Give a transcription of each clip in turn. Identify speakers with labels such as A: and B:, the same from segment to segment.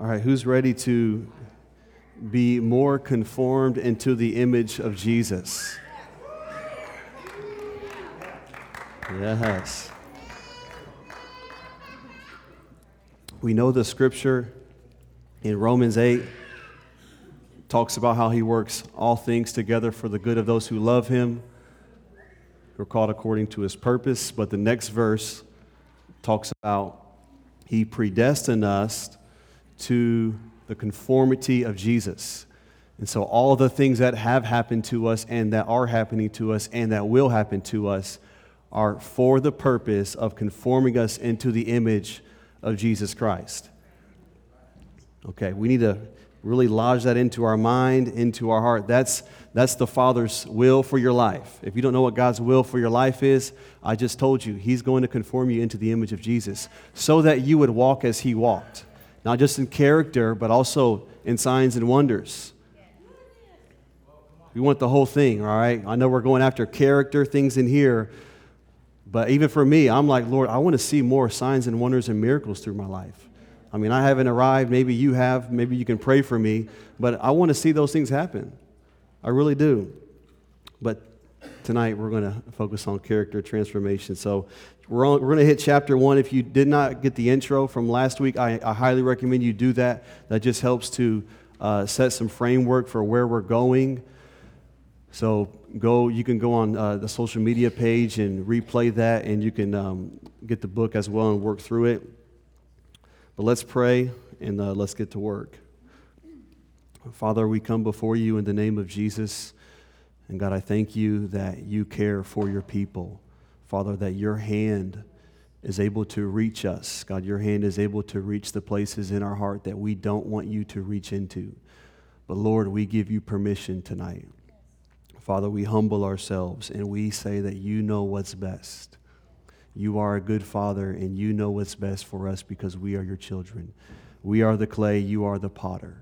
A: All right, who's ready to be more conformed into the image of Jesus? Yes. We know the scripture in Romans 8 talks about how he works all things together for the good of those who love him, who are called according to his purpose. But the next verse talks about he predestined us to the conformity of Jesus. And so, all the things that have happened to us and that are happening to us and that will happen to us are for the purpose of conforming us into the image of Jesus Christ. Okay, we need to really lodge that into our mind, into our heart. That's, that's the Father's will for your life. If you don't know what God's will for your life is, I just told you, He's going to conform you into the image of Jesus so that you would walk as He walked not just in character, but also in signs and wonders. We want the whole thing, all right? I know we're going after character things in here, but even for me, I'm like, Lord, I want to see more signs and wonders and miracles through my life. I mean, I haven't arrived. Maybe you have. Maybe you can pray for me, but I want to see those things happen. I really do. But tonight we're going to focus on character transformation. So we're, we're going to hit chapter one. If you did not get the intro from last week, I, I highly recommend you do that. That just helps to uh, set some framework for where we're going. So go, you can go on uh, the social media page and replay that, and you can um, get the book as well and work through it. But let's pray and uh, let's get to work. Father, we come before you in the name of Jesus. And God, I thank you that you care for your people. Father, that your hand is able to reach us. God, your hand is able to reach the places in our heart that we don't want you to reach into. But Lord, we give you permission tonight. Father, we humble ourselves and we say that you know what's best. You are a good father and you know what's best for us because we are your children. We are the clay, you are the potter.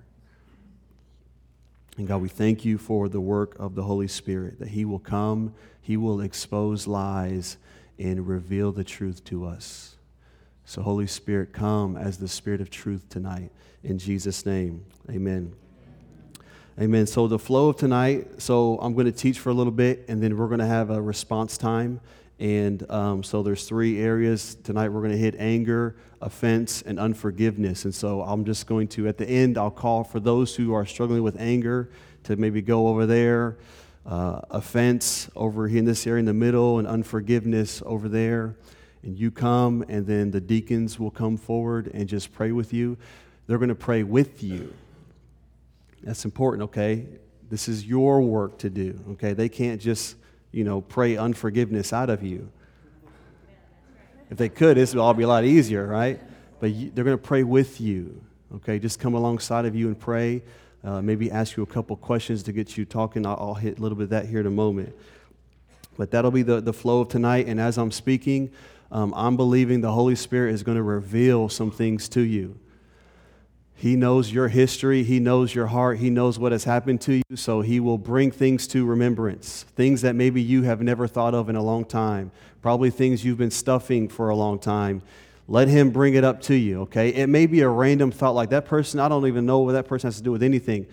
A: And God, we thank you for the work of the Holy Spirit, that He will come, He will expose lies, and reveal the truth to us. So, Holy Spirit, come as the Spirit of truth tonight. In Jesus' name, amen. Amen. So, the flow of tonight, so I'm going to teach for a little bit, and then we're going to have a response time. And um, so there's three areas tonight. We're going to hit anger, offense, and unforgiveness. And so I'm just going to, at the end, I'll call for those who are struggling with anger to maybe go over there, uh, offense over here in this area in the middle, and unforgiveness over there. And you come, and then the deacons will come forward and just pray with you. They're going to pray with you. That's important, okay? This is your work to do, okay? They can't just you know, pray unforgiveness out of you. If they could, this would all be a lot easier, right? But you, they're going to pray with you, okay? Just come alongside of you and pray. Uh, maybe ask you a couple questions to get you talking. I'll, I'll hit a little bit of that here in a moment. But that'll be the, the flow of tonight. And as I'm speaking, um, I'm believing the Holy Spirit is going to reveal some things to you. He knows your history. He knows your heart. He knows what has happened to you. So he will bring things to remembrance, things that maybe you have never thought of in a long time, probably things you've been stuffing for a long time. Let him bring it up to you, okay? It may be a random thought like that person, I don't even know what that person has to do with anything.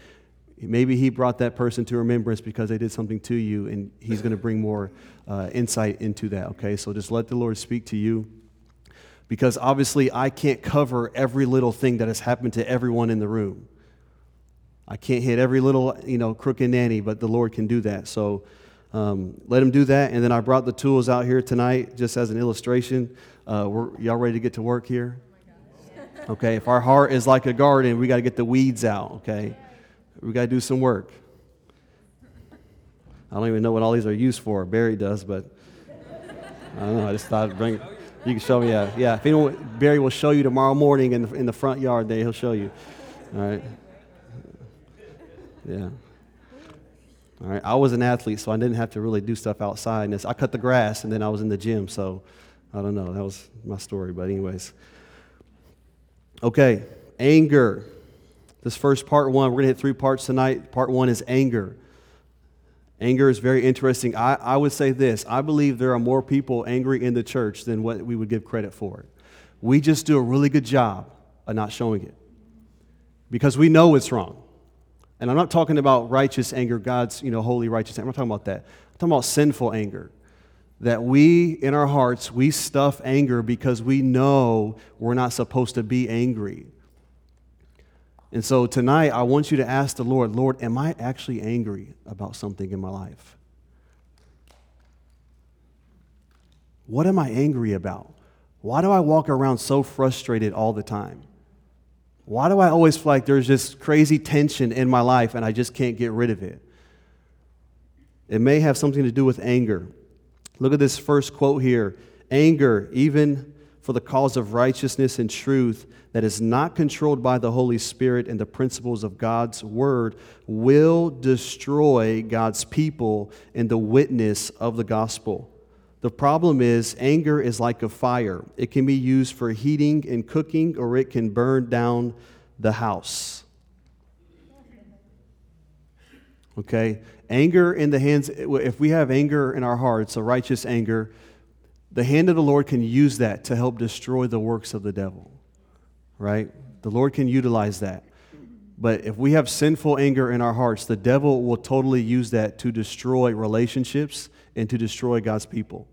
A: Maybe he brought that person to remembrance because they did something to you, and he's going to bring more uh, insight into that, okay? So just let the Lord speak to you because obviously I can't cover every little thing that has happened to everyone in the room. I can't hit every little, you know, crooked nanny, but the Lord can do that. So um, let him do that. And then I brought the tools out here tonight just as an illustration. Uh, y'all ready to get to work here? Okay, if our heart is like a garden, we got to get the weeds out, okay? We got to do some work. I don't even know what all these are used for. Barry does, but I don't know. I just thought bring you can show me, yeah. Yeah, if anyone, Barry will show you tomorrow morning in the, in the front yard there, he'll show you. All right. Yeah. All right. I was an athlete, so I didn't have to really do stuff outside. I cut the grass, and then I was in the gym, so I don't know. That was my story, but anyways. Okay, anger. This first part one, we're going to hit three parts tonight. Part one is anger. Anger is very interesting. I, I would say this I believe there are more people angry in the church than what we would give credit for. We just do a really good job of not showing it. because we know it's wrong. And I'm not talking about righteous anger, God's, you know, holy righteous anger. I'm not talking about that. I'm talking about sinful anger. That we, in our hearts, we stuff anger because we know we're not supposed to be angry. And so tonight, I want you to ask the Lord, Lord, am I actually angry about something in my life? What am I angry about? Why do I walk around so frustrated all the time? Why do I always feel like there's just crazy tension in my life and I just can't get rid of it? It may have something to do with anger. Look at this first quote here anger, even for the cause of righteousness and truth, that is not controlled by the Holy Spirit and the principles of God's word will destroy God's people and the witness of the gospel. The problem is, anger is like a fire. It can be used for heating and cooking, or it can burn down the house. Okay? Anger in the hands, if we have anger in our hearts, a righteous anger, the hand of the Lord can use that to help destroy the works of the devil right? The Lord can utilize that. But if we have sinful anger in our hearts, the devil will totally use that to destroy relationships and to destroy God's people.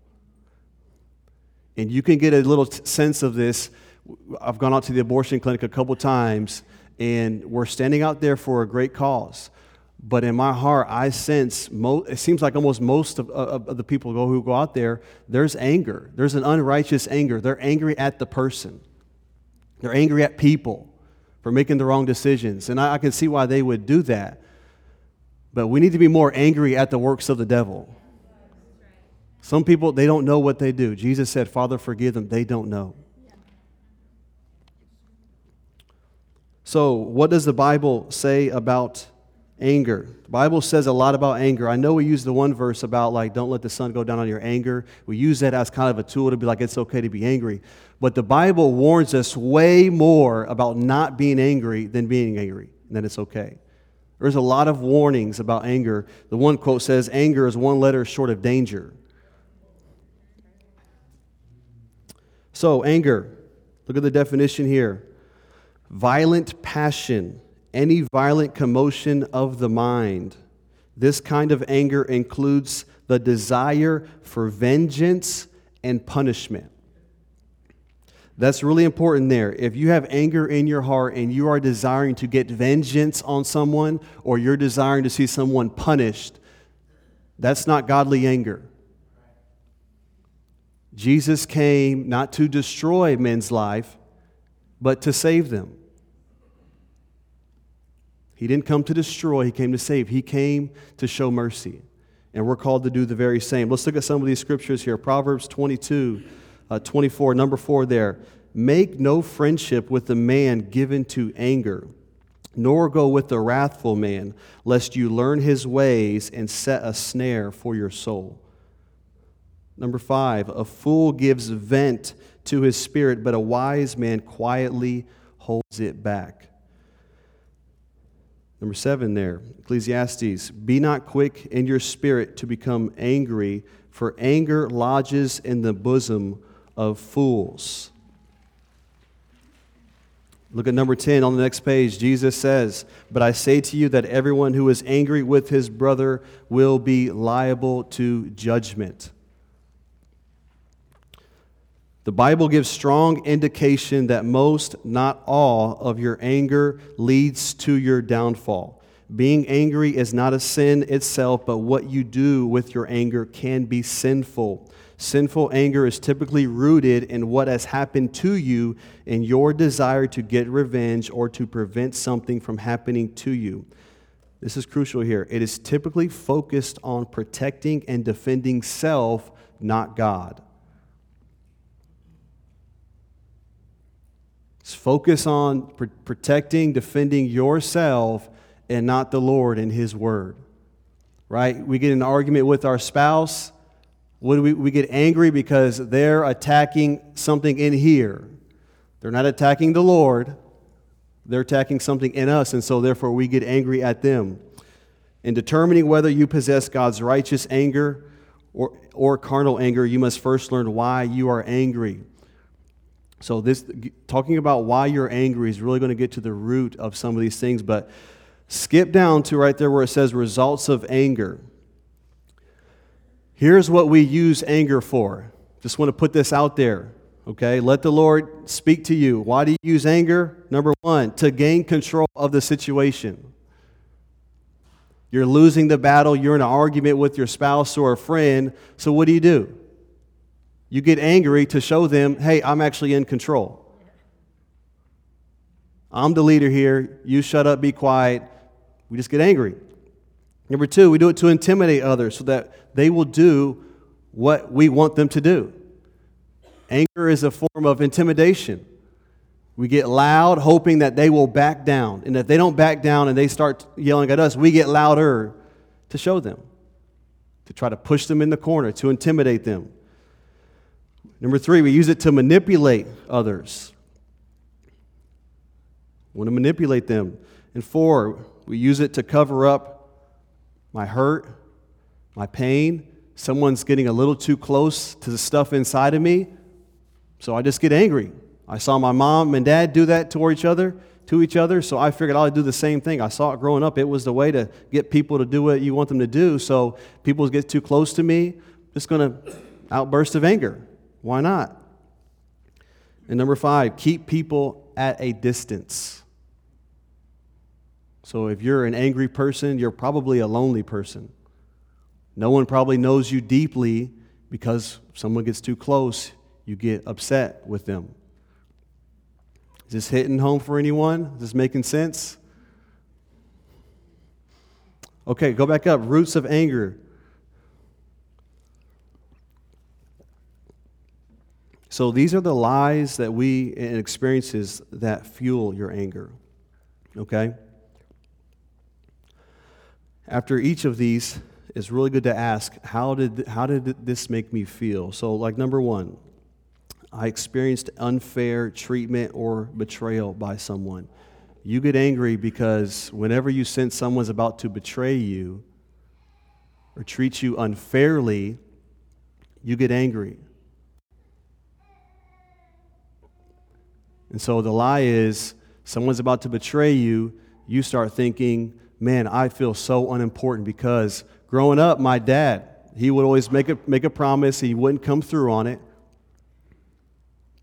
A: And you can get a little t- sense of this. I've gone out to the abortion clinic a couple times, and we're standing out there for a great cause. But in my heart, I sense, mo- it seems like almost most of, of, of the people go, who go out there, there's anger. There's an unrighteous anger. They're angry at the person. They're angry at people for making the wrong decisions. And I, I can see why they would do that. But we need to be more angry at the works of the devil. Some people, they don't know what they do. Jesus said, Father, forgive them. They don't know. So, what does the Bible say about anger? The Bible says a lot about anger. I know we use the one verse about, like, don't let the sun go down on your anger. We use that as kind of a tool to be like, it's okay to be angry. But the Bible warns us way more about not being angry than being angry, and that it's okay. There's a lot of warnings about anger. The one quote says, anger is one letter short of danger. So, anger, look at the definition here violent passion, any violent commotion of the mind. This kind of anger includes the desire for vengeance and punishment. That's really important there. If you have anger in your heart and you are desiring to get vengeance on someone or you're desiring to see someone punished, that's not godly anger. Jesus came not to destroy men's life, but to save them. He didn't come to destroy, he came to save. He came to show mercy. And we're called to do the very same. Let's look at some of these scriptures here. Proverbs 22 uh, 24, number 4 there. Make no friendship with the man given to anger, nor go with the wrathful man, lest you learn his ways and set a snare for your soul. Number 5, a fool gives vent to his spirit, but a wise man quietly holds it back. Number seven there, Ecclesiastes, be not quick in your spirit to become angry, for anger lodges in the bosom of fools. Look at number 10 on the next page. Jesus says, But I say to you that everyone who is angry with his brother will be liable to judgment. The Bible gives strong indication that most, not all, of your anger leads to your downfall. Being angry is not a sin itself, but what you do with your anger can be sinful. Sinful anger is typically rooted in what has happened to you and your desire to get revenge or to prevent something from happening to you. This is crucial here. It is typically focused on protecting and defending self, not God. Focus on pr- protecting, defending yourself and not the Lord and His Word. Right? We get an argument with our spouse when we, we get angry because they're attacking something in here. They're not attacking the Lord, they're attacking something in us, and so therefore we get angry at them. In determining whether you possess God's righteous anger or, or carnal anger, you must first learn why you are angry. So, this talking about why you're angry is really going to get to the root of some of these things, but skip down to right there where it says results of anger. Here's what we use anger for. Just want to put this out there. Okay, let the Lord speak to you. Why do you use anger? Number one, to gain control of the situation. You're losing the battle, you're in an argument with your spouse or a friend, so what do you do? You get angry to show them, hey, I'm actually in control. I'm the leader here. You shut up, be quiet. We just get angry. Number two, we do it to intimidate others so that they will do what we want them to do. Anger is a form of intimidation. We get loud, hoping that they will back down. And if they don't back down and they start yelling at us, we get louder to show them, to try to push them in the corner, to intimidate them. Number three, we use it to manipulate others. Want to manipulate them. And four, we use it to cover up my hurt, my pain. Someone's getting a little too close to the stuff inside of me, so I just get angry. I saw my mom and dad do that toward each other, to each other, so I figured I'd do the same thing. I saw it growing up. It was the way to get people to do what you want them to do. So people get too close to me, just going to outburst of anger. Why not? And number five, keep people at a distance. So if you're an angry person, you're probably a lonely person. No one probably knows you deeply because someone gets too close, you get upset with them. Is this hitting home for anyone? Is this making sense? Okay, go back up. Roots of anger. So these are the lies that we and experiences that fuel your anger. Okay? After each of these, it's really good to ask, how did, how did this make me feel? So, like number one, I experienced unfair treatment or betrayal by someone. You get angry because whenever you sense someone's about to betray you or treat you unfairly, you get angry. And so the lie is someone's about to betray you. You start thinking, man, I feel so unimportant because growing up, my dad, he would always make a, make a promise, he wouldn't come through on it.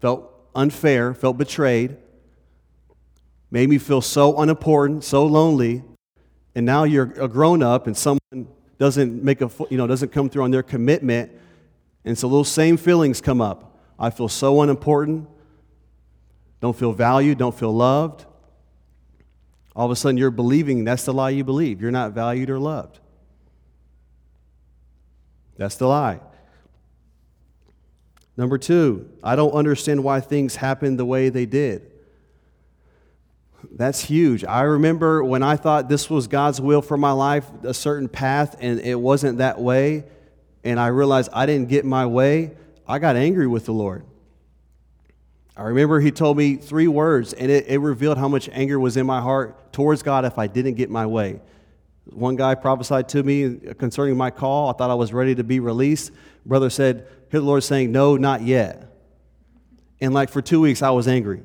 A: Felt unfair, felt betrayed, made me feel so unimportant, so lonely. And now you're a grown up and someone doesn't make a you know doesn't come through on their commitment and so those same feelings come up i feel so unimportant don't feel valued, don't feel loved. All of a sudden, you're believing that's the lie you believe. You're not valued or loved. That's the lie. Number two, I don't understand why things happened the way they did. That's huge. I remember when I thought this was God's will for my life, a certain path, and it wasn't that way, and I realized I didn't get my way, I got angry with the Lord. I remember he told me three words, and it, it, revealed how much anger was in my heart towards God if I didn't get my way. One guy prophesied to me concerning my call. I thought I was ready to be released. Brother said, Hear the Lord saying, No, not yet. And like for two weeks, I was angry.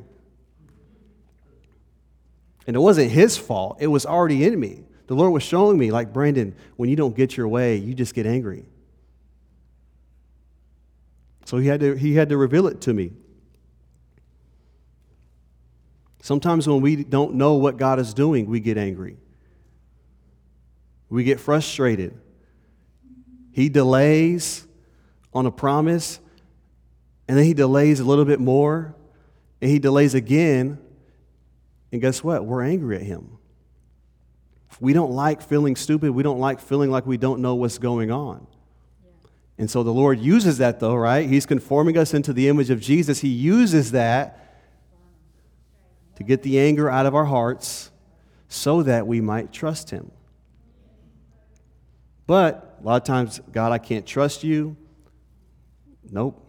A: And it wasn't his fault, it was already in me. The Lord was showing me, like, Brandon, when you don't get your way, you just get angry. So he had to, he had to reveal it to me. Sometimes when we don't know what God is doing, we get angry. We get frustrated. He delays on a promise, and then he delays a little bit more, and he delays again. And guess what? We're angry at him. We don't like feeling stupid. We don't like feeling like we don't know what's going on. And so the Lord uses that, though, right? He's conforming us into the image of Jesus. He uses that to get the anger out of our hearts so that we might trust Him. But a lot of times, God, I can't trust you. Nope.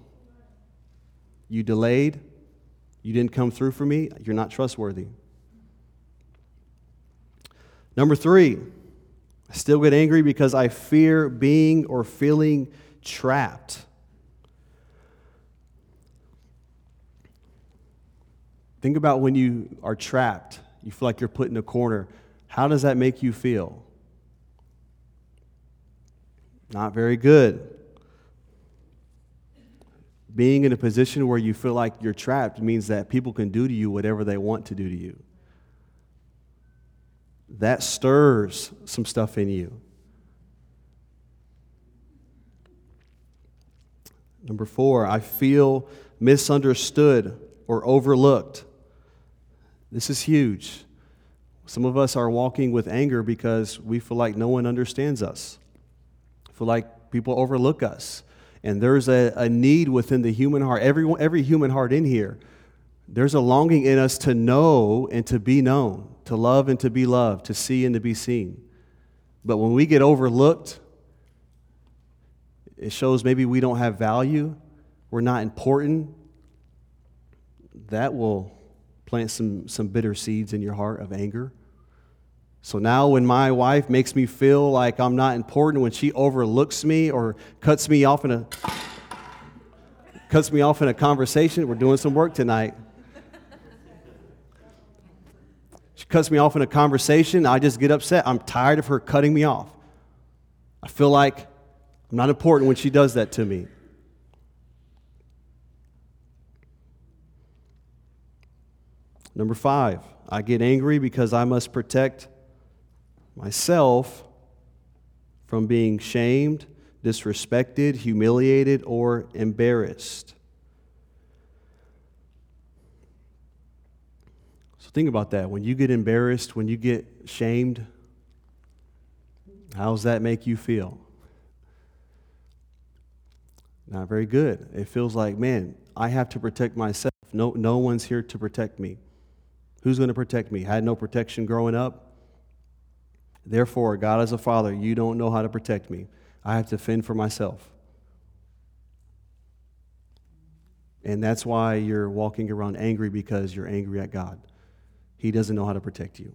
A: You delayed. You didn't come through for me. You're not trustworthy. Number three, I still get angry because I fear being or feeling trapped. Think about when you are trapped, you feel like you're put in a corner. How does that make you feel? Not very good. Being in a position where you feel like you're trapped means that people can do to you whatever they want to do to you. That stirs some stuff in you. Number four, I feel misunderstood or overlooked. This is huge. Some of us are walking with anger because we feel like no one understands us, feel like people overlook us. And there's a, a need within the human heart, every, every human heart in here. There's a longing in us to know and to be known, to love and to be loved, to see and to be seen. But when we get overlooked, it shows maybe we don't have value, we're not important. That will plant some, some bitter seeds in your heart of anger. So now, when my wife makes me feel like I'm not important, when she overlooks me or cuts me off in a cuts me off in a conversation, we're doing some work tonight. She cuts me off in a conversation, I just get upset. I'm tired of her cutting me off. I feel like I'm not important when she does that to me. Number five, I get angry because I must protect myself from being shamed, disrespected, humiliated, or embarrassed. So think about that. When you get embarrassed, when you get shamed, how does that make you feel? Not very good. It feels like, man, I have to protect myself. No, no one's here to protect me. Who's going to protect me? I had no protection growing up. Therefore, God as a father, you don't know how to protect me. I have to fend for myself. And that's why you're walking around angry because you're angry at God. He doesn't know how to protect you.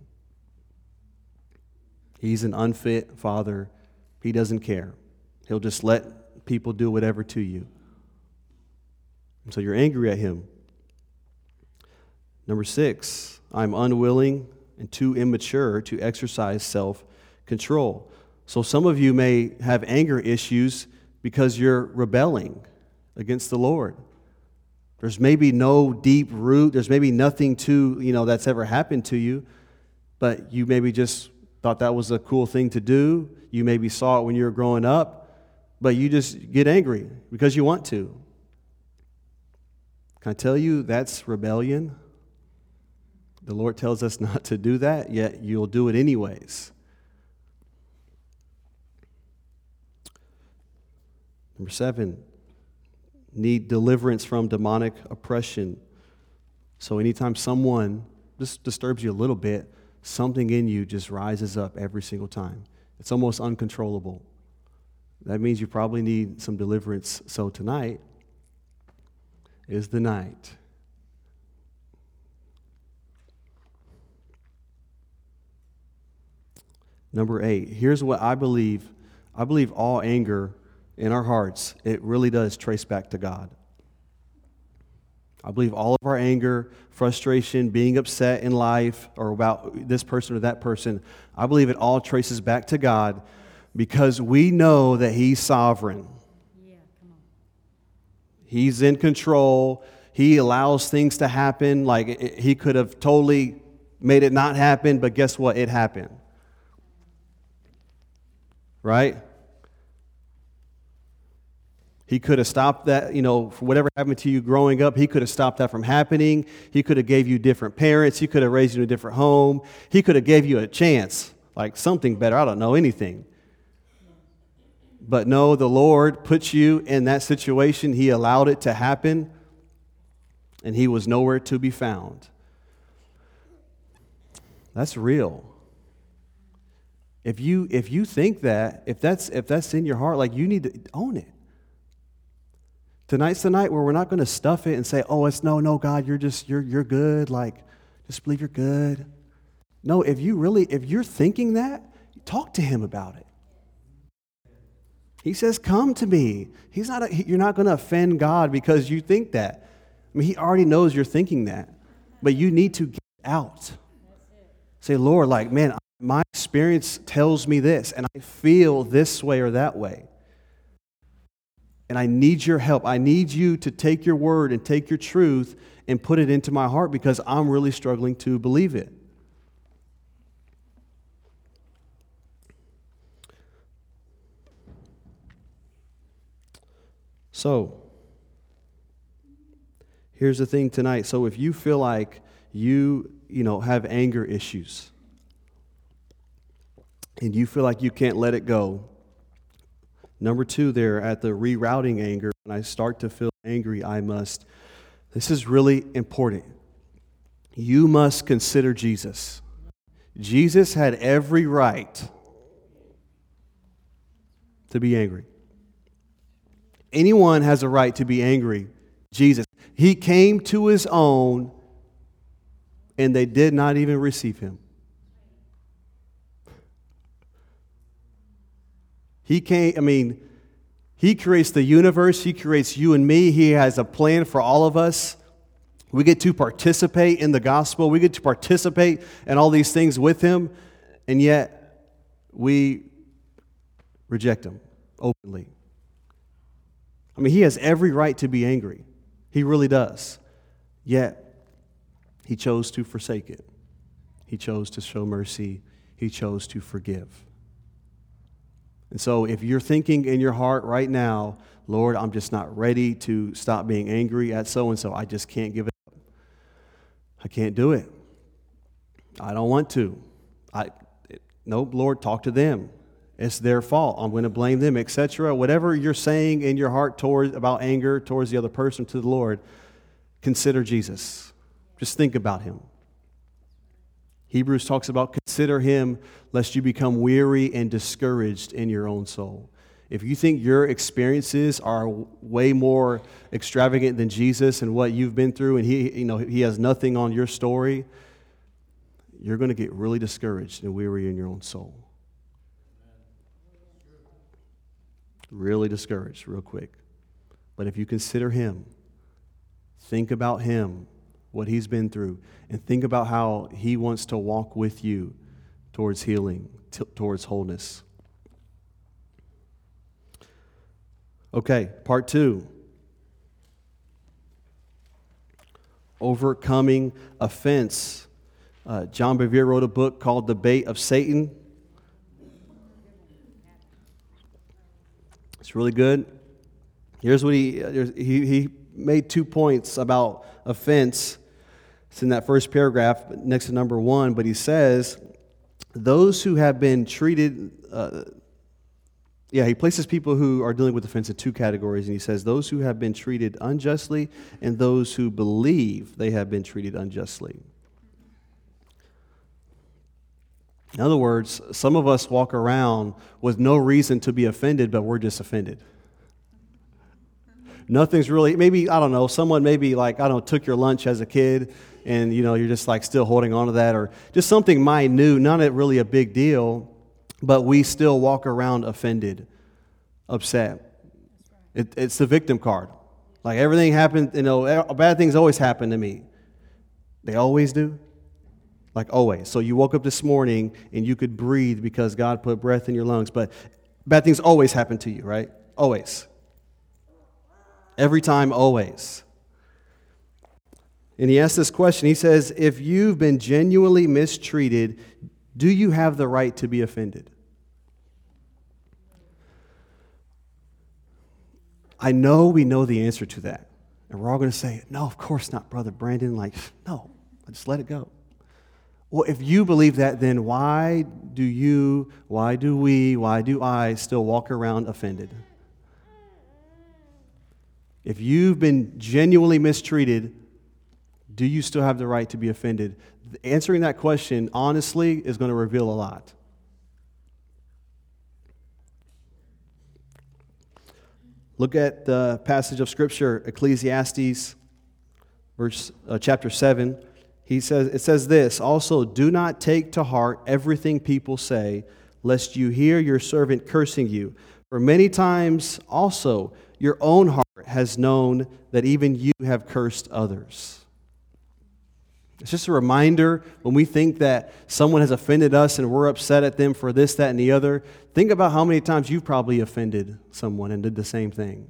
A: He's an unfit father. He doesn't care. He'll just let people do whatever to you. And so you're angry at him. Number six, I'm unwilling and too immature to exercise self control. So some of you may have anger issues because you're rebelling against the Lord. There's maybe no deep root, there's maybe nothing to, you know, that's ever happened to you, but you maybe just thought that was a cool thing to do. You maybe saw it when you were growing up, but you just get angry because you want to. Can I tell you that's rebellion? The Lord tells us not to do that, yet you'll do it anyways. Number seven, need deliverance from demonic oppression. So, anytime someone just disturbs you a little bit, something in you just rises up every single time. It's almost uncontrollable. That means you probably need some deliverance. So, tonight is the night Number eight, here's what I believe. I believe all anger in our hearts, it really does trace back to God. I believe all of our anger, frustration, being upset in life or about this person or that person, I believe it all traces back to God because we know that He's sovereign. Yeah, He's in control. He allows things to happen. Like He could have totally made it not happen, but guess what? It happened right? He could have stopped that, you know, for whatever happened to you growing up, he could have stopped that from happening. He could have gave you different parents. He could have raised you in a different home. He could have gave you a chance, like something better. I don't know anything. But no, the Lord put you in that situation. He allowed it to happen, and he was nowhere to be found. That's real if you if you think that if that's if that's in your heart like you need to own it. Tonight's the night where we're not going to stuff it and say oh it's no no god you're just you're you're good like just believe you're good. No if you really if you're thinking that talk to him about it. He says come to me. He's not a, you're not going to offend god because you think that. I mean he already knows you're thinking that But you need to get out. Say, Lord, like, man, my experience tells me this, and I feel this way or that way. And I need your help. I need you to take your word and take your truth and put it into my heart because I'm really struggling to believe it. So, here's the thing tonight. So, if you feel like you, you know, have anger issues and you feel like you can't let it go, number two, there at the rerouting anger, when I start to feel angry, I must. This is really important. You must consider Jesus. Jesus had every right to be angry. Anyone has a right to be angry. Jesus. He came to his own, and they did not even receive him. He came, I mean, he creates the universe, he creates you and me, he has a plan for all of us. We get to participate in the gospel, we get to participate in all these things with him, and yet we reject him openly. I mean, he has every right to be angry. He really does. Yet, he chose to forsake it. He chose to show mercy. He chose to forgive. And so, if you're thinking in your heart right now, Lord, I'm just not ready to stop being angry at so and so, I just can't give it up. I can't do it. I don't want to. I, nope, Lord, talk to them. It's their fault. I'm going to blame them, etc. Whatever you're saying in your heart towards about anger towards the other person to the Lord, consider Jesus. Just think about him. Hebrews talks about consider him lest you become weary and discouraged in your own soul. If you think your experiences are way more extravagant than Jesus and what you've been through and he you know he has nothing on your story, you're going to get really discouraged and weary in your own soul. really discouraged real quick. But if you consider him, think about him, what he's been through, and think about how he wants to walk with you towards healing, t- towards wholeness. Okay, part two overcoming offense. Uh, John Bevere wrote a book called The Bait of Satan. It's really good. Here's what he, he, he made two points about offense. It's in that first paragraph next to number one, but he says, Those who have been treated, uh, yeah, he places people who are dealing with offense in two categories, and he says, Those who have been treated unjustly and those who believe they have been treated unjustly. In other words, some of us walk around with no reason to be offended, but we're just offended. Nothing's really, maybe, I don't know, someone maybe like, I don't know, took your lunch as a kid and, you know, you're just like still holding on to that or just something minute, not really a big deal, but we still walk around offended, upset. It, it's the victim card. Like everything happened, you know, bad things always happen to me. They always do. Like always. So you woke up this morning and you could breathe because God put breath in your lungs, but bad things always happen to you, right? Always. Every time, always. And he asks this question. He says, If you've been genuinely mistreated, do you have the right to be offended? I know we know the answer to that. And we're all going to say, No, of course not, Brother Brandon. Like, no, I just let it go. Well, if you believe that, then why do you, why do we, why do I still walk around offended? If you've been genuinely mistreated, do you still have the right to be offended? Answering that question honestly is going to reveal a lot. Look at the passage of Scripture, Ecclesiastes, verse, uh, chapter 7 he says it says this also do not take to heart everything people say lest you hear your servant cursing you for many times also your own heart has known that even you have cursed others It's just a reminder when we think that someone has offended us and we're upset at them for this, that, and the other. Think about how many times you've probably offended someone and did the same thing.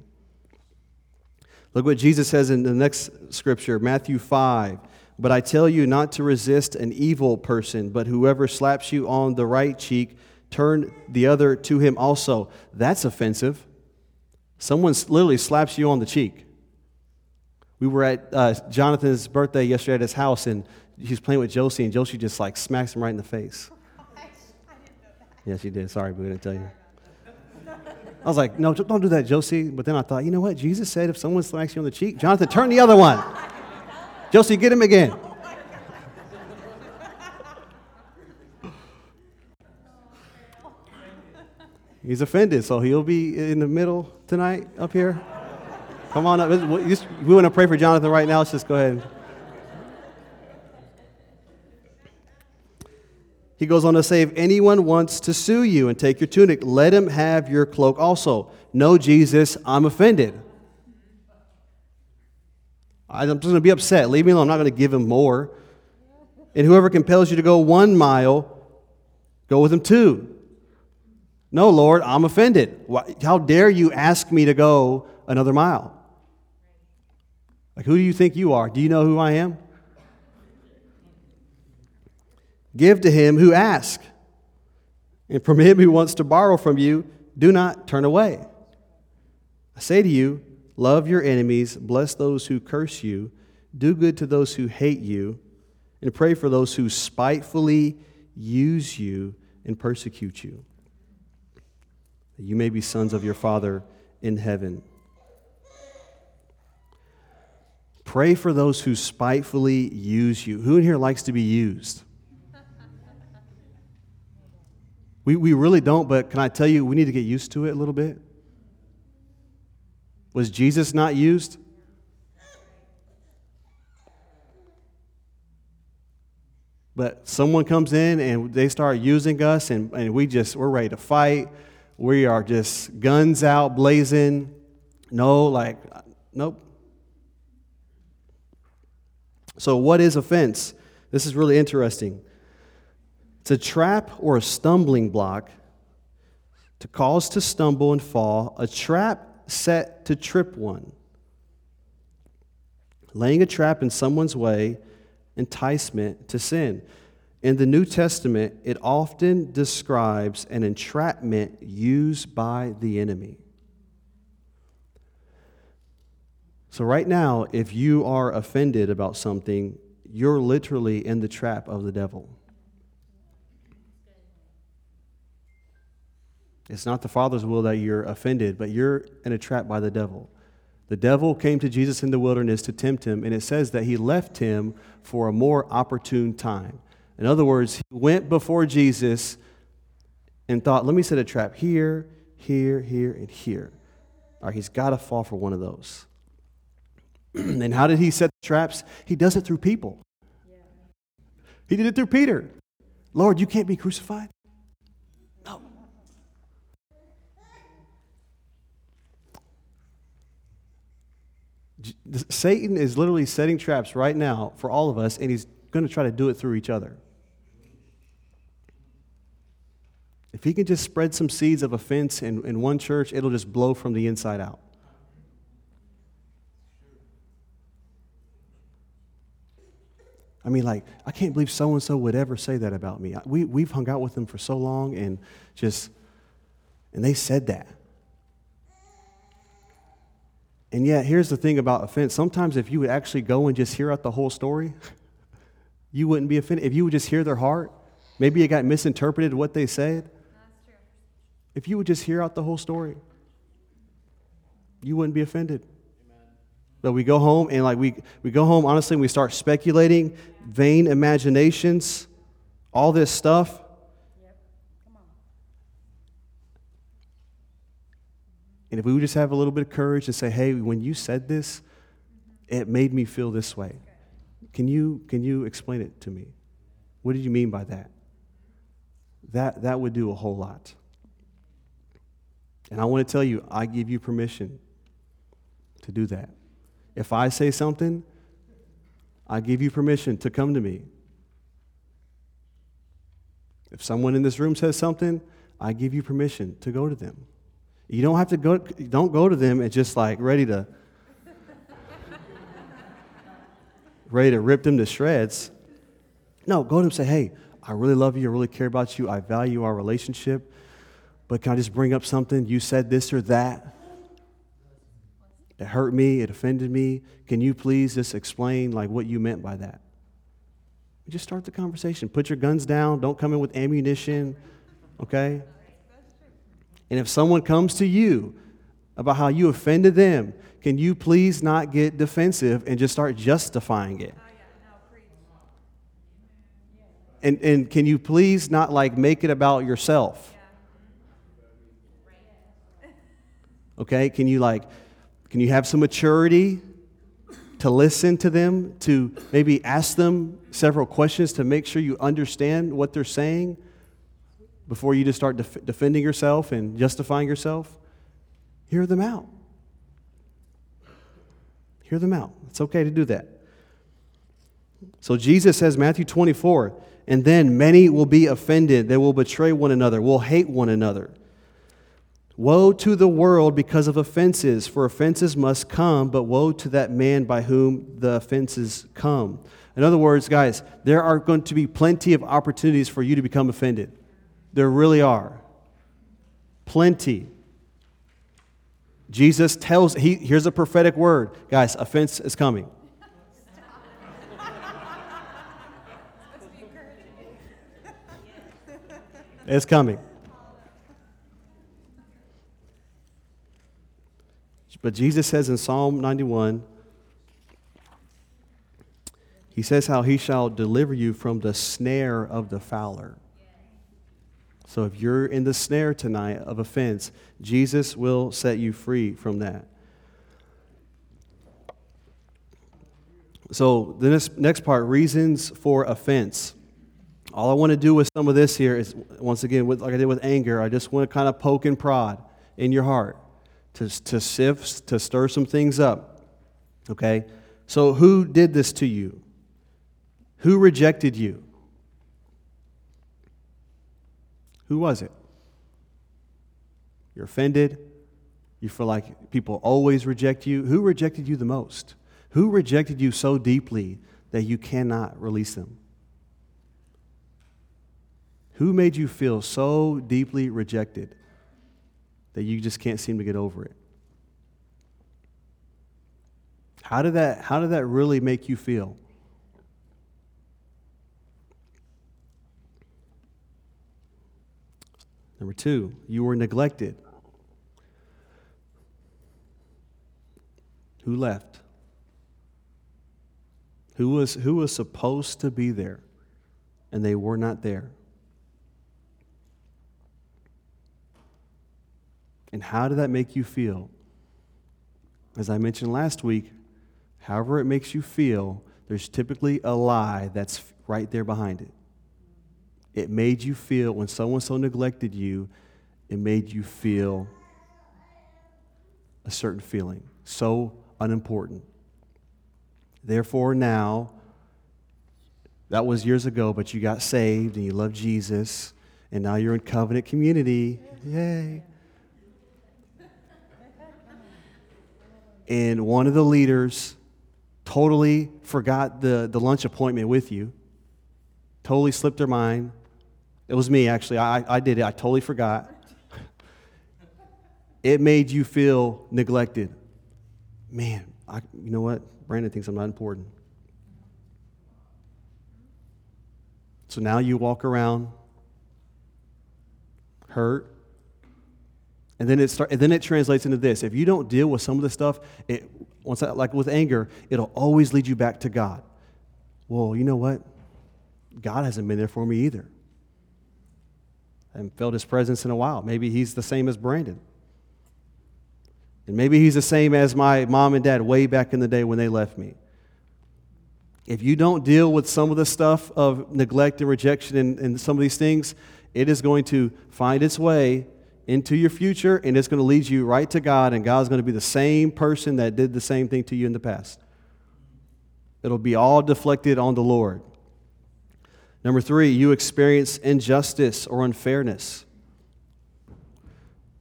A: Look what Jesus says in the next scripture, Matthew 5. But I tell you not to resist an evil person, but whoever slaps you on the right cheek, turn the other to him also. That's offensive. Someone literally slaps you on the cheek. We were at uh, Jonathan's birthday yesterday at his house, and he was playing with Josie, and Josie just like smacks him right in the face. Yeah, she did. Sorry, but we didn't tell you. I was like, no, don't do that, Josie. But then I thought, you know what? Jesus said if someone smacks you on the cheek, Jonathan, turn the other one. Josie, get him again. He's offended, so he'll be in the middle tonight up here. Come on up. We want to pray for Jonathan right now. Let's just go ahead. He goes on to say, if anyone wants to sue you and take your tunic, let him have your cloak also. No, Jesus, I'm offended. I'm just going to be upset. Leave me alone. I'm not going to give him more. And whoever compels you to go one mile, go with him two. No, Lord, I'm offended. How dare you ask me to go another mile? Like, who do you think you are? Do you know who I am? Give to him who asks. And from him who wants to borrow from you, do not turn away. I say to you, love your enemies, bless those who curse you, do good to those who hate you, and pray for those who spitefully use you and persecute you. You may be sons of your Father in heaven. Pray for those who spitefully use you. Who in here likes to be used? We, we really don't, but can I tell you, we need to get used to it a little bit? Was Jesus not used? But someone comes in and they start using us, and, and we just, we're ready to fight. We are just guns out, blazing. No, like, nope. So, what is offense? This is really interesting. It's a trap or a stumbling block to cause to stumble and fall, a trap set to trip one. Laying a trap in someone's way, enticement to sin. In the New Testament, it often describes an entrapment used by the enemy. So, right now, if you are offended about something, you're literally in the trap of the devil. It's not the Father's will that you're offended, but you're in a trap by the devil. The devil came to Jesus in the wilderness to tempt him, and it says that he left him for a more opportune time. In other words, he went before Jesus and thought, let me set a trap here, here, here, and here. All right, he's got to fall for one of those. and how did he set the traps? He does it through people. He did it through Peter. Lord, you can't be crucified. No. Satan is literally setting traps right now for all of us, and he's going to try to do it through each other. If he can just spread some seeds of offense in, in one church, it'll just blow from the inside out. I mean, like, I can't believe so and so would ever say that about me. We, we've hung out with them for so long and just, and they said that. And yet, here's the thing about offense. Sometimes, if you would actually go and just hear out the whole story, you wouldn't be offended. If you would just hear their heart, maybe it got misinterpreted what they said. If you would just hear out the whole story, you wouldn't be offended. But we go home and like we, we go home honestly and we start speculating, vain imaginations, all this stuff. And if we would just have a little bit of courage and say, hey, when you said this, it made me feel this way. Can you, can you explain it to me? What did you mean by that? That, that would do a whole lot. And I want to tell you, I give you permission to do that. If I say something, I give you permission to come to me. If someone in this room says something, I give you permission to go to them. You don't have to go, don't go to them and just like ready to, ready to rip them to shreds. No, go to them and say, hey, I really love you. I really care about you. I value our relationship. But can I just bring up something? You said this or that. It hurt me. It offended me. Can you please just explain like what you meant by that? Just start the conversation. Put your guns down. Don't come in with ammunition. Okay? And if someone comes to you about how you offended them, can you please not get defensive and just start justifying it? And, and can you please not like make it about yourself? Okay? Can you like, can you have some maturity to listen to them, to maybe ask them several questions to make sure you understand what they're saying before you just start def- defending yourself and justifying yourself? Hear them out. Hear them out. It's okay to do that. So Jesus says, Matthew 24, and then many will be offended. They will betray one another, will hate one another. Woe to the world because of offenses, for offenses must come, but woe to that man by whom the offenses come. In other words, guys, there are going to be plenty of opportunities for you to become offended. There really are. Plenty. Jesus tells, he, here's a prophetic word. Guys, offense is coming. it's coming. But Jesus says in Psalm 91, he says how he shall deliver you from the snare of the fowler. So if you're in the snare tonight of offense, Jesus will set you free from that. So the next part, reasons for offense. All I want to do with some of this here is, once again, with, like I did with anger, I just want to kind of poke and prod in your heart to, to sift, to stir some things up. Okay? So, who did this to you? Who rejected you? Who was it? You're offended. You feel like people always reject you. Who rejected you the most? Who rejected you so deeply that you cannot release them? Who made you feel so deeply rejected that you just can't seem to get over it. How did that, how did that really make you feel? Number two, you were neglected. Who left? Who was, who was supposed to be there and they were not there? And how did that make you feel? As I mentioned last week, however it makes you feel, there's typically a lie that's right there behind it. It made you feel, when someone so neglected you, it made you feel a certain feeling, so unimportant. Therefore, now, that was years ago, but you got saved and you love Jesus, and now you're in covenant community. Yay. And one of the leaders totally forgot the, the lunch appointment with you, totally slipped their mind. It was me, actually. I, I did it. I totally forgot. It made you feel neglected. Man, I, you know what? Brandon thinks I'm not important. So now you walk around hurt, and then it start, and then it translates into this. If you don't deal with some of the stuff, it once like with anger, it'll always lead you back to God. Well, you know what? God hasn't been there for me either. I haven't felt his presence in a while. Maybe he's the same as Brandon. And maybe he's the same as my mom and dad way back in the day when they left me. If you don't deal with some of the stuff of neglect and rejection and, and some of these things, it is going to find its way into your future, and it's going to lead you right to God, and God's going to be the same person that did the same thing to you in the past. It'll be all deflected on the Lord. Number three, you experience injustice or unfairness.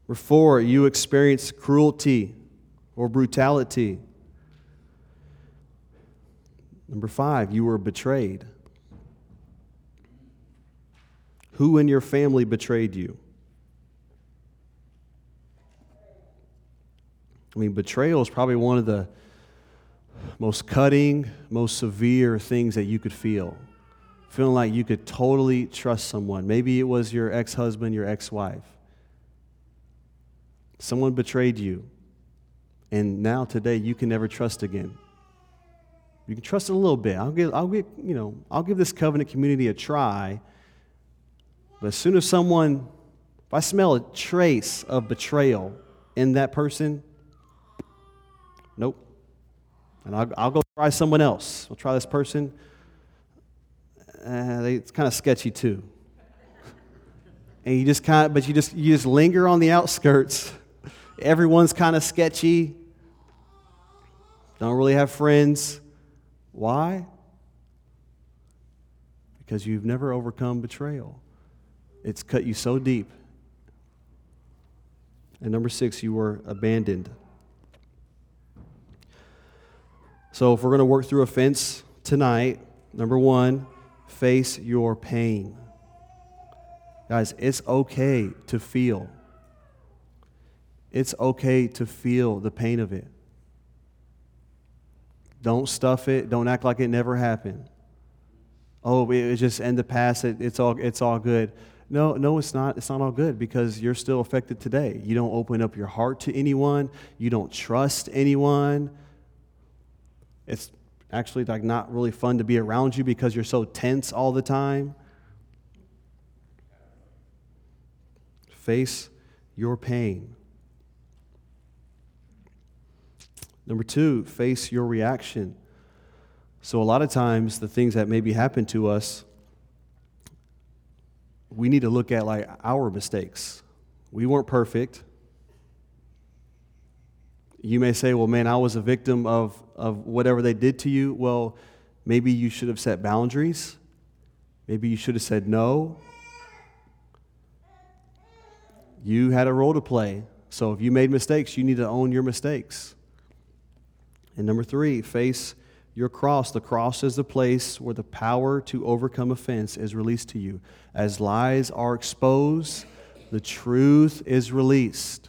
A: Number four, you experience cruelty or brutality. Number five, you were betrayed. Who in your family betrayed you? I mean, betrayal is probably one of the most cutting, most severe things that you could feel. Feeling like you could totally trust someone. Maybe it was your ex husband, your ex wife. Someone betrayed you, and now today you can never trust again. You can trust it a little bit. I'll give, I'll give, you know, I'll give this covenant community a try. But as soon as someone, if I smell a trace of betrayal in that person, nope. And I'll, I'll go try someone else. I'll try this person. Uh, they, it's kind of sketchy too. And you just kind of, but you just you just linger on the outskirts. Everyone's kind of sketchy. Don't really have friends. Why? Because you've never overcome betrayal. It's cut you so deep. And number six, you were abandoned. So, if we're going to work through offense tonight, number one, face your pain. Guys, it's okay to feel. It's okay to feel the pain of it. Don't stuff it. Don't act like it never happened. Oh, it just in the past. It, it's all it's all good. No, no, it's not. It's not all good because you're still affected today. You don't open up your heart to anyone. You don't trust anyone. It's actually like not really fun to be around you because you're so tense all the time. Face your pain. Number two, face your reaction. So, a lot of times, the things that maybe happen to us, we need to look at like our mistakes. We weren't perfect. You may say, well, man, I was a victim of, of whatever they did to you. Well, maybe you should have set boundaries. Maybe you should have said no. You had a role to play. So if you made mistakes, you need to own your mistakes. And number three, face your cross. The cross is the place where the power to overcome offense is released to you. As lies are exposed, the truth is released.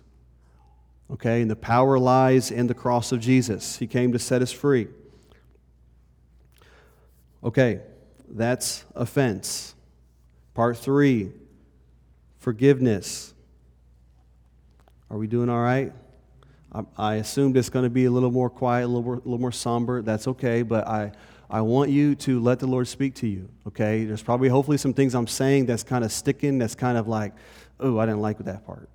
A: Okay, and the power lies in the cross of Jesus. He came to set us free. Okay, that's offense. Part three, forgiveness. Are we doing all right? I, I assumed it's going to be a little more quiet, a little more, a little more somber. That's okay, but I, I want you to let the Lord speak to you, okay? There's probably, hopefully, some things I'm saying that's kind of sticking, that's kind of like, oh, I didn't like that part.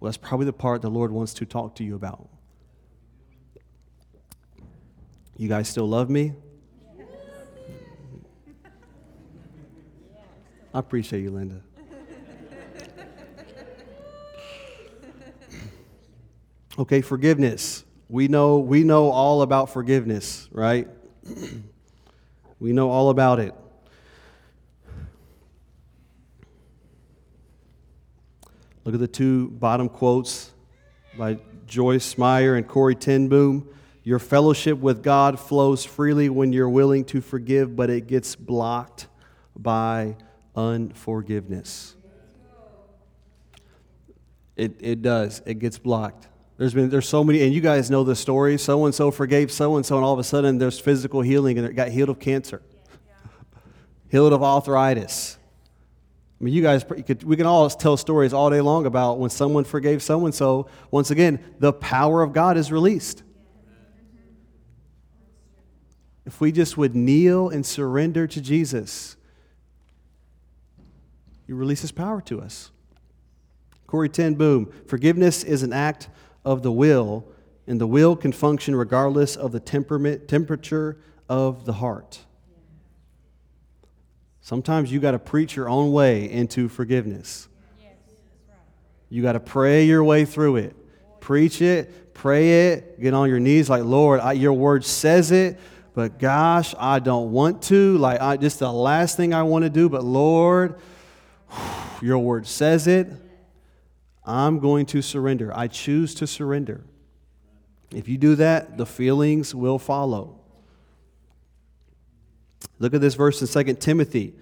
A: Well, that's probably the part the Lord wants to talk to you about. You guys still love me? I appreciate you, Linda. Okay, forgiveness. We know, we know all about forgiveness, right? we know all about it. Look at the two bottom quotes by Joyce Meyer and Corrie ten Boom. Your fellowship with God flows freely when you're willing to forgive, but it gets blocked by unforgiveness. It, it does. It gets blocked. There's been there's so many, and you guys know the story. So and so forgave so and so, and all of a sudden there's physical healing, and it got healed of cancer, healed of arthritis. I mean, you guys, you could, we can all tell stories all day long about when someone forgave someone. so. Once again, the power of God is released. If we just would kneel and surrender to Jesus, He releases power to us. Corrie ten Boom, forgiveness is an act of the will, and the will can function regardless of the temperament, temperature of the heart. Sometimes you got to preach your own way into forgiveness. You got to pray your way through it. Preach it, pray it, get on your knees like, Lord, I, your word says it, but gosh, I don't want to. Like, I, just the last thing I want to do, but Lord, your word says it. I'm going to surrender. I choose to surrender. If you do that, the feelings will follow. Look at this verse in 2 Timothy.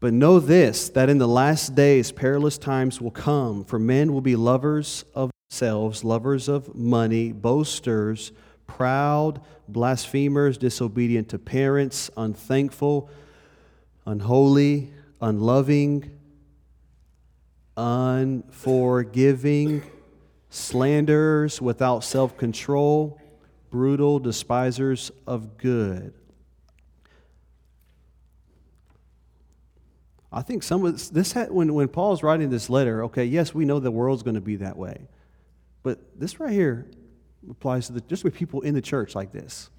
A: But know this, that in the last days perilous times will come, for men will be lovers of themselves, lovers of money, boasters, proud, blasphemers, disobedient to parents, unthankful, unholy, unloving, unforgiving, slanderers, without self control, brutal, despisers of good. I think some of this, had, when, when Paul's writing this letter, okay, yes, we know the world's going to be that way. But this right here applies to the, just with people in the church like this.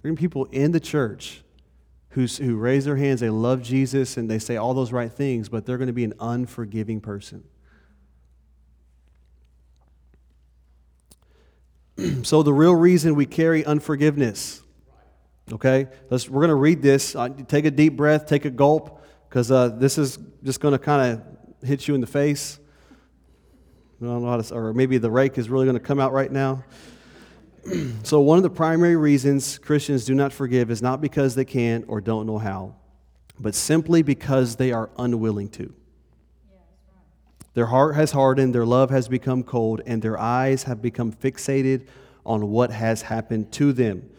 A: There are people in the church who's, who raise their hands, they love Jesus, and they say all those right things, but they're going to be an unforgiving person. so, the real reason we carry unforgiveness, okay, Let's, we're going to read this. Uh, take a deep breath, take a gulp because uh, this is just going to kind of hit you in the face. I don't know how to, or maybe the rake is really going to come out right now. so, one of the primary reasons Christians do not forgive is not because they can't or don't know how, but simply because they are unwilling to. Their heart has hardened, their love has become cold, and their eyes have become fixated on what has happened to them.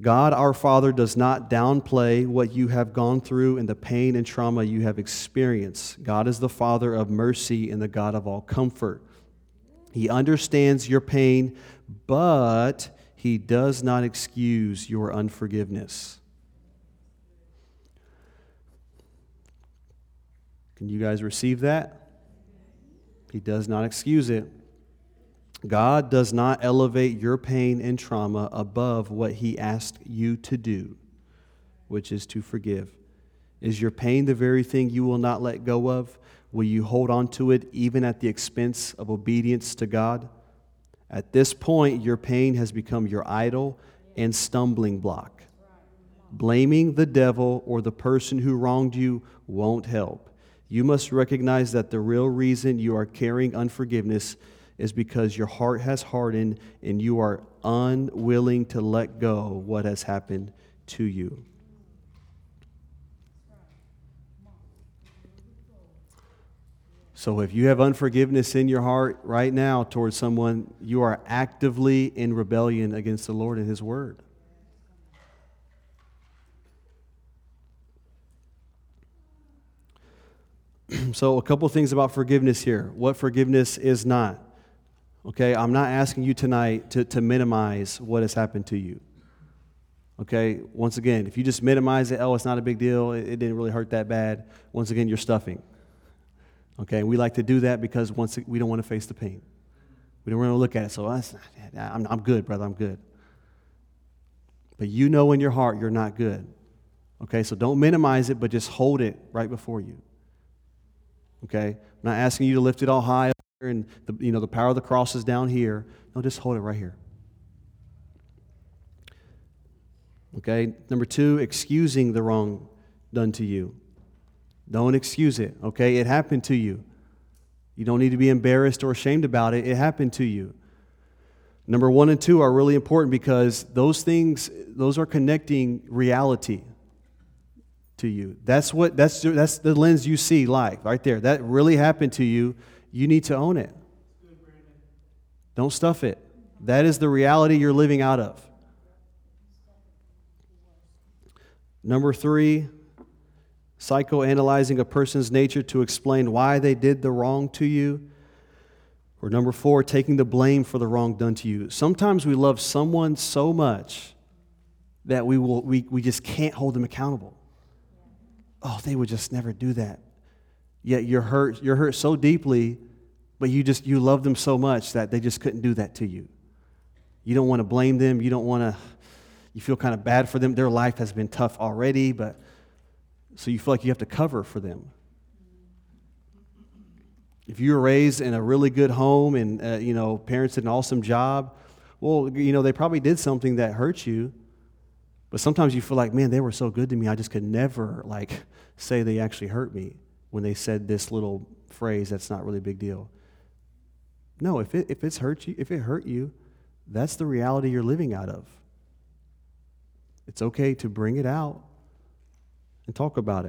A: God our Father does not downplay what you have gone through and the pain and trauma you have experienced. God is the Father of mercy and the God of all comfort. He understands your pain, but He does not excuse your unforgiveness. Can you guys receive that? He does not excuse it. God does not elevate your pain and trauma above what He asked you to do, which is to forgive. Is your pain the very thing you will not let go of? Will you hold on to it even at the expense of obedience to God? At this point, your pain has become your idol and stumbling block. Blaming the devil or the person who wronged you won't help. You must recognize that the real reason you are carrying unforgiveness is because your heart has hardened and you are unwilling to let go what has happened to you. So, if you have unforgiveness in your heart right now towards someone, you are actively in rebellion against the Lord and His Word. so, a couple things about forgiveness here. What forgiveness is not. Okay, I'm not asking you tonight to, to minimize what has happened to you. Okay, once again, if you just minimize it, oh, it's not a big deal, it, it didn't really hurt that bad, once again, you're stuffing. Okay, we like to do that because once we don't want to face the pain. We don't want to look at it, so I'm, I'm good, brother, I'm good. But you know in your heart you're not good. Okay, so don't minimize it, but just hold it right before you. Okay, I'm not asking you to lift it all high and the, you know, the power of the cross is down here. No, just hold it right here. Okay? Number two, excusing the wrong done to you. Don't excuse it, okay? It happened to you. You don't need to be embarrassed or ashamed about it. It happened to you. Number one and two are really important because those things, those are connecting reality to you. That's what that's that's the lens you see life right there. That really happened to you you need to own it. Don't stuff it. That is the reality you're living out of. Number three, psychoanalyzing a person's nature to explain why they did the wrong to you. Or number four, taking the blame for the wrong done to you. Sometimes we love someone so much that we, will, we, we just can't hold them accountable. Oh, they would just never do that. Yet you're hurt, you're hurt so deeply, but you just you love them so much that they just couldn't do that to you. You don't want to blame them. You don't want to you feel kind of bad for them. Their life has been tough already, but so you feel like you have to cover for them. If you were raised in a really good home and uh, you know parents did an awesome job, well, you know they probably did something that hurt you, But sometimes you feel like, man, they were so good to me, I just could never like say they actually hurt me when they said this little phrase that's not really a big deal. No, if it if it's hurt you, if it hurt you, that's the reality you're living out of. It's okay to bring it out and talk about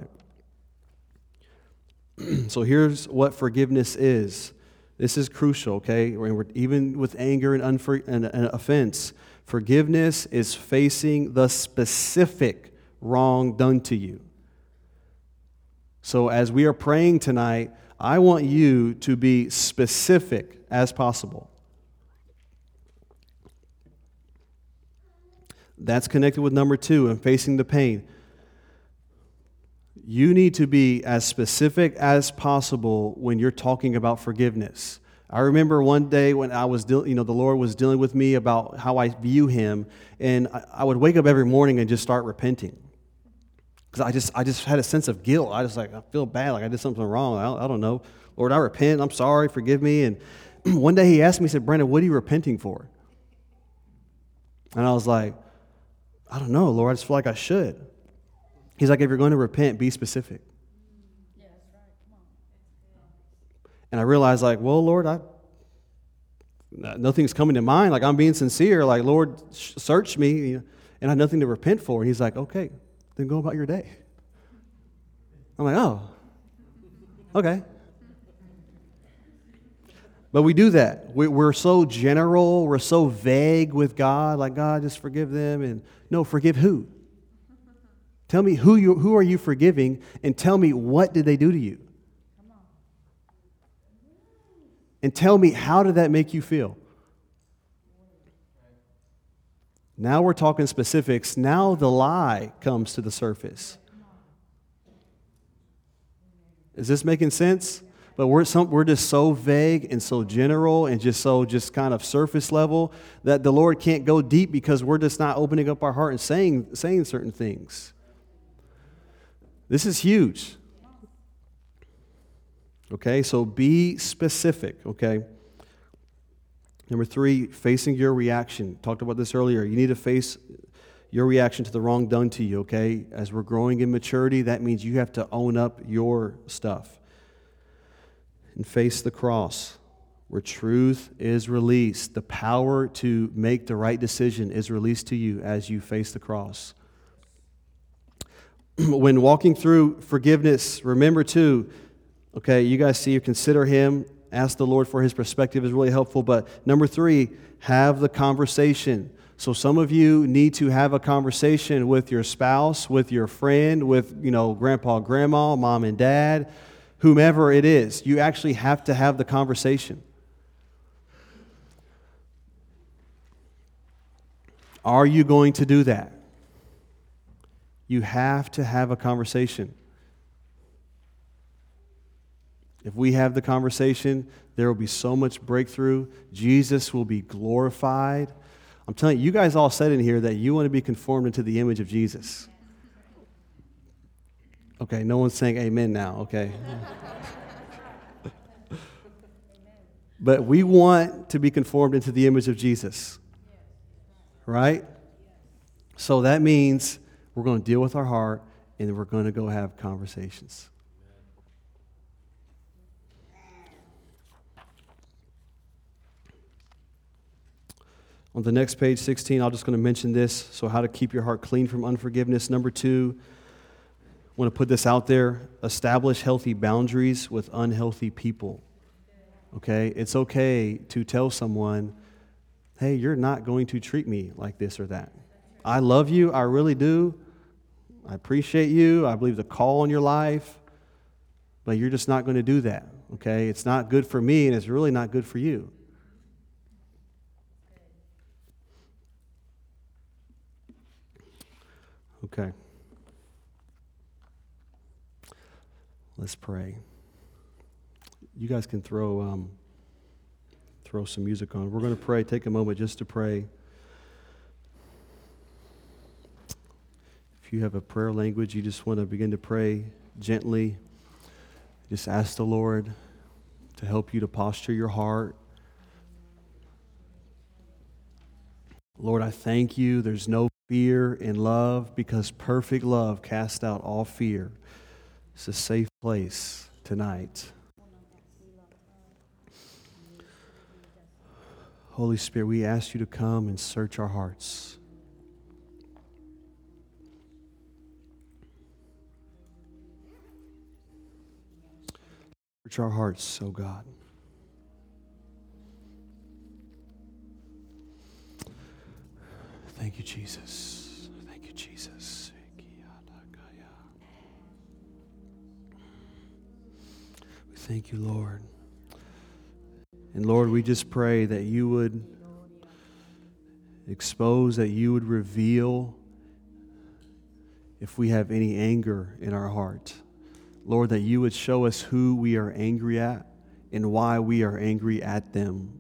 A: it. so here's what forgiveness is. This is crucial, okay? Even with anger and, unfor- and, and offense, forgiveness is facing the specific wrong done to you. So as we are praying tonight, I want you to be specific as possible. That's connected with number two and facing the pain you need to be as specific as possible when you're talking about forgiveness. I remember one day when I was, deal- you know, the Lord was dealing with me about how I view Him, and I, I would wake up every morning and just start repenting, because I just, I just had a sense of guilt. I just like, I feel bad, like I did something wrong. I, I don't know, Lord, I repent. I'm sorry, forgive me. And one day He asked me, He said, Brandon, what are you repenting for? And I was like, I don't know, Lord. I just feel like I should. He's like, if you're going to repent, be specific. And I realized, like, well, Lord, I nothing's coming to mind. Like I'm being sincere. Like, Lord, search me, and I have nothing to repent for. And He's like, okay, then go about your day. I'm like, oh, okay. But we do that. We're so general. We're so vague with God. Like, God, just forgive them. And no, forgive who? Tell me who, you, who are you forgiving and tell me what did they do to you? And tell me how did that make you feel? Now we're talking specifics. Now the lie comes to the surface. Is this making sense? But we're, some, we're just so vague and so general and just so just kind of surface level that the Lord can't go deep because we're just not opening up our heart and saying, saying certain things. This is huge. Okay, so be specific, okay? Number three, facing your reaction. Talked about this earlier. You need to face your reaction to the wrong done to you, okay? As we're growing in maturity, that means you have to own up your stuff and face the cross where truth is released. The power to make the right decision is released to you as you face the cross. when walking through forgiveness, remember too, okay, you guys see, you consider him, ask the Lord for his perspective is really helpful. But number three, have the conversation. So some of you need to have a conversation with your spouse, with your friend, with, you know, grandpa, grandma, mom and dad, whomever it is. You actually have to have the conversation. Are you going to do that? You have to have a conversation. If we have the conversation, there will be so much breakthrough. Jesus will be glorified. I'm telling you, you guys all said in here that you want to be conformed into the image of Jesus. Okay, no one's saying amen now, okay? but we want to be conformed into the image of Jesus, right? So that means we're going to deal with our heart, and we're going to go have conversations. On the next page, 16, I'm just going to mention this. So, how to keep your heart clean from unforgiveness. Number two, I want to put this out there establish healthy boundaries with unhealthy people. Okay? It's okay to tell someone, hey, you're not going to treat me like this or that. I love you, I really do, I appreciate you. I believe the call on your life, but you're just not going to do that, okay? It's not good for me, and it's really not good for you. Okay. Let's pray. You guys can throw um, throw some music on. We're going to pray. Take a moment just to pray. If you have a prayer language, you just want to begin to pray gently. Just ask the Lord to help you to posture your heart. Lord, I thank you. There's no fear in love because perfect love casts out all fear. It's a safe place tonight. Holy Spirit, we ask you to come and search our hearts. Search our hearts, oh God. Thank you, Jesus. Thank you, Jesus. We thank you, Lord. And Lord, we just pray that you would expose, that you would reveal if we have any anger in our heart. Lord, that you would show us who we are angry at and why we are angry at them.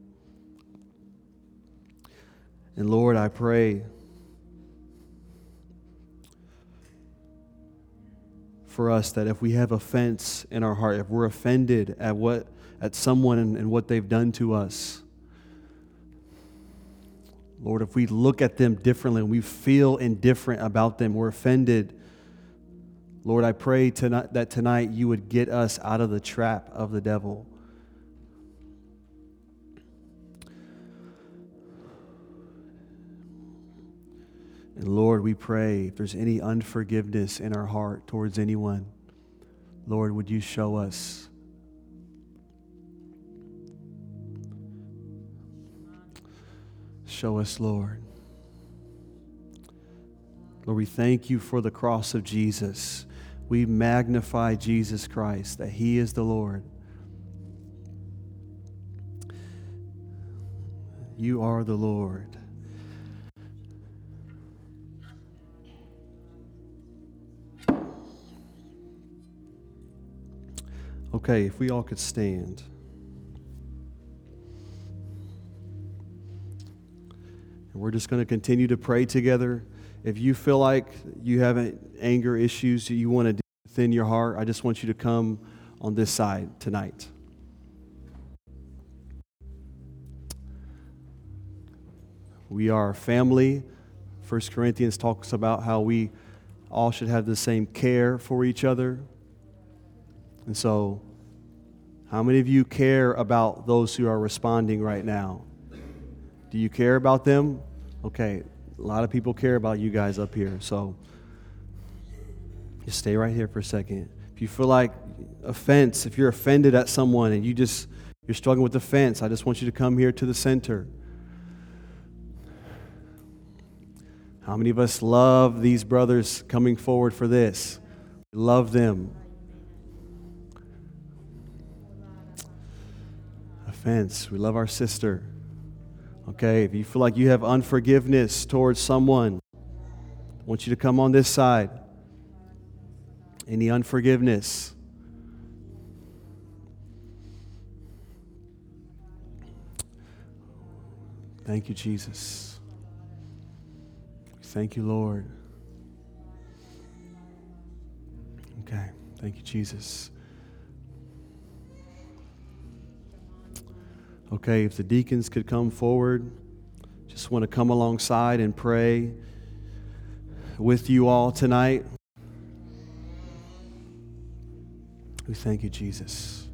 A: And Lord, I pray for us that if we have offense in our heart, if we're offended at what at someone and, and what they've done to us, Lord, if we look at them differently and we feel indifferent about them, we're offended. Lord, I pray tonight, that tonight you would get us out of the trap of the devil. And Lord, we pray if there's any unforgiveness in our heart towards anyone, Lord, would you show us? Show us, Lord. Lord, we thank you for the cross of Jesus. We magnify Jesus Christ, that He is the Lord. You are the Lord. Okay, if we all could stand. And we're just going to continue to pray together. If you feel like you have anger issues that you want to deal within your heart, I just want you to come on this side tonight. We are family. First Corinthians talks about how we all should have the same care for each other. And so, how many of you care about those who are responding right now? Do you care about them? Okay, a lot of people care about you guys up here. So, just stay right here for a second. If you feel like offense, if you're offended at someone and you just you're struggling with offense, I just want you to come here to the center. How many of us love these brothers coming forward for this? Love them. Offense. We love our sister. Okay, if you feel like you have unforgiveness towards someone, I want you to come on this side. Any unforgiveness? Thank you, Jesus. Thank you, Lord. Okay, thank you, Jesus. Okay, if the deacons could come forward, just want to come alongside and pray with you all tonight. We thank you, Jesus.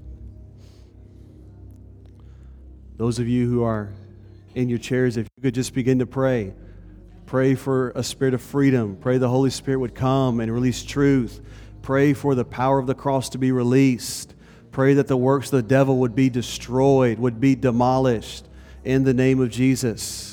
A: Those of you who are in your chairs, if you could just begin to pray. Pray for a spirit of freedom. Pray the Holy Spirit would come and release truth. Pray for the power of the cross to be released. Pray that the works of the devil would be destroyed, would be demolished in the name of Jesus.